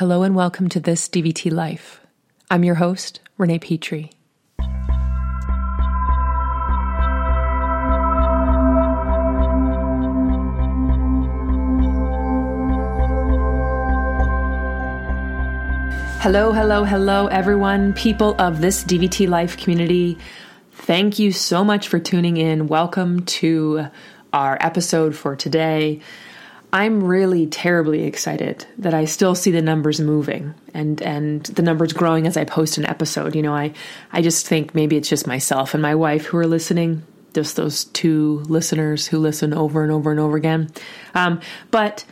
Hello and welcome to this DVT Life. I'm your host, Renee Petrie. Hello, hello, hello, everyone, people of this DVT Life community. Thank you so much for tuning in. Welcome to our episode for today. I'm really terribly excited that I still see the numbers moving and and the numbers growing as I post an episode. You know, I I just think maybe it's just myself and my wife who are listening, just those two listeners who listen over and over and over again. Um, but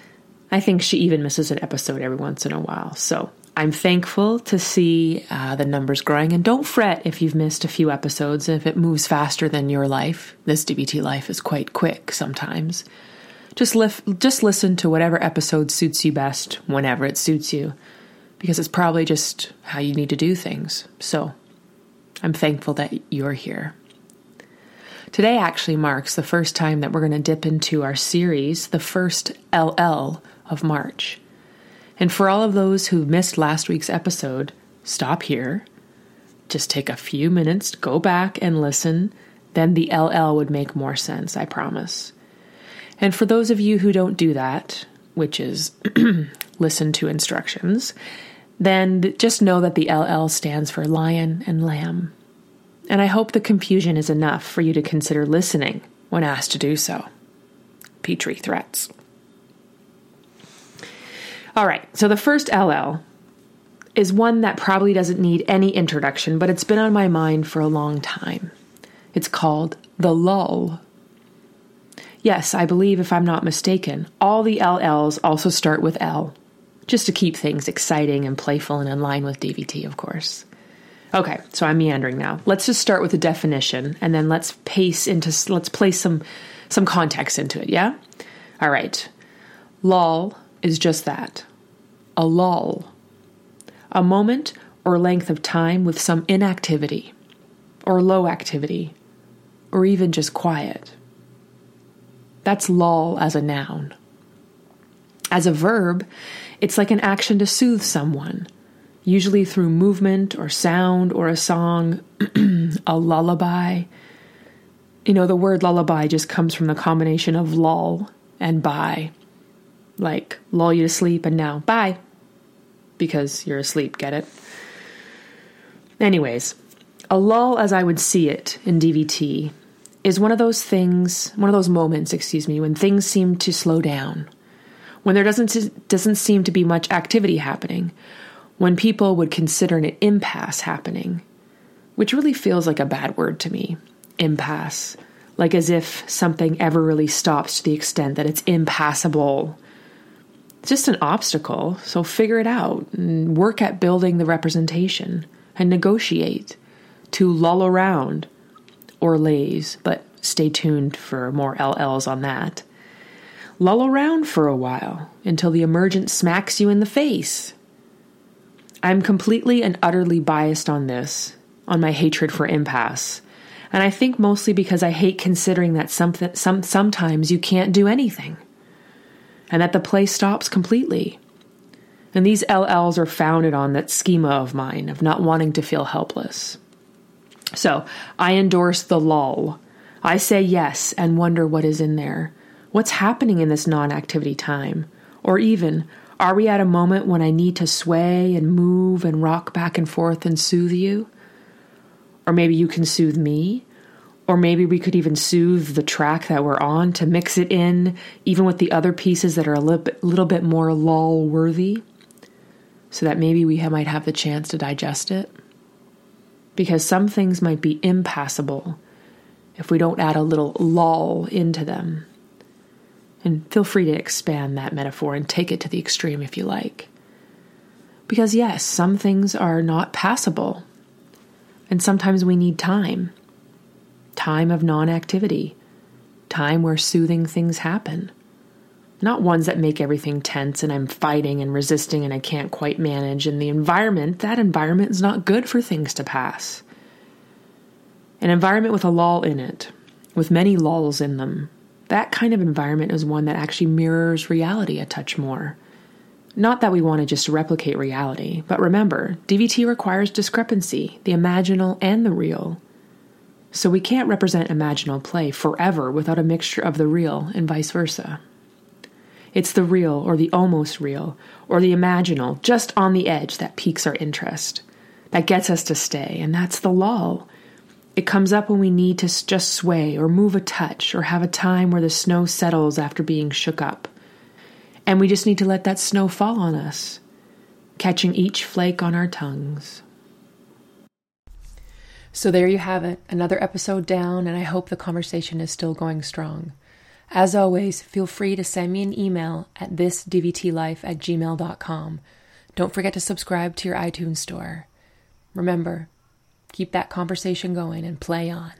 I think she even misses an episode every once in a while. So I'm thankful to see uh, the numbers growing. And don't fret if you've missed a few episodes. If it moves faster than your life, this DVT life is quite quick sometimes. Just, lif- just listen to whatever episode suits you best whenever it suits you, because it's probably just how you need to do things. So I'm thankful that you're here. Today actually marks the first time that we're going to dip into our series, the first LL of March. And for all of those who missed last week's episode, stop here. Just take a few minutes, go back and listen. Then the LL would make more sense, I promise. And for those of you who don't do that, which is listen to instructions, then just know that the LL stands for lion and lamb. And I hope the confusion is enough for you to consider listening when asked to do so. Petrie threats. All right, so the first LL is one that probably doesn't need any introduction, but it's been on my mind for a long time. It's called the lull. Yes, I believe, if I'm not mistaken, all the LLs also start with L, just to keep things exciting and playful and in line with DVT, of course. Okay, so I'm meandering now. Let's just start with the definition and then let's pace into let's place some some context into it, yeah? All right. Lull is just that a lull, a moment or length of time with some inactivity, or low activity, or even just quiet. That's lull as a noun. As a verb, it's like an action to soothe someone, usually through movement or sound or a song, a lullaby. You know, the word lullaby just comes from the combination of lull and bye. Like lull you to sleep and now bye because you're asleep, get it? Anyways, a lull as I would see it in DVT is one of those things, one of those moments, excuse me, when things seem to slow down, when there doesn't doesn't seem to be much activity happening, when people would consider an impasse happening, which really feels like a bad word to me. Impasse, like as if something ever really stops to the extent that it's impassable it's just an obstacle, so figure it out and work at building the representation and negotiate to lull around or laze, but stay tuned for more LLs on that. Lull around for a while until the emergent smacks you in the face. I'm completely and utterly biased on this, on my hatred for impasse. And I think mostly because I hate considering that some, sometimes you can't do anything and that the play stops completely. And these LLs are founded on that schema of mine of not wanting to feel helpless. So I endorse the lull. I say yes and wonder what is in there. What's happening in this non activity time? Or even, are we at a moment when I need to sway and move and rock back and forth and soothe you? Or maybe you can soothe me? Or maybe we could even soothe the track that we're on to mix it in, even with the other pieces that are a little bit, little bit more lull worthy, so that maybe we might have the chance to digest it. Because some things might be impassable if we don't add a little lull into them. And feel free to expand that metaphor and take it to the extreme if you like. Because, yes, some things are not passable, and sometimes we need time time of non activity, time where soothing things happen. Not ones that make everything tense and I'm fighting and resisting and I can't quite manage. And the environment, that environment is not good for things to pass. An environment with a lull in it, with many lulls in them, that kind of environment is one that actually mirrors reality a touch more. Not that we want to just replicate reality, but remember, DVT requires discrepancy, the imaginal and the real. So we can't represent imaginal play forever without a mixture of the real and vice versa. It's the real or the almost real or the imaginal just on the edge that piques our interest, that gets us to stay, and that's the lull. It comes up when we need to just sway or move a touch or have a time where the snow settles after being shook up. And we just need to let that snow fall on us, catching each flake on our tongues. So there you have it, another episode down, and I hope the conversation is still going strong. As always, feel free to send me an email at thisdvtlife at gmail.com. Don't forget to subscribe to your iTunes store. Remember, keep that conversation going and play on.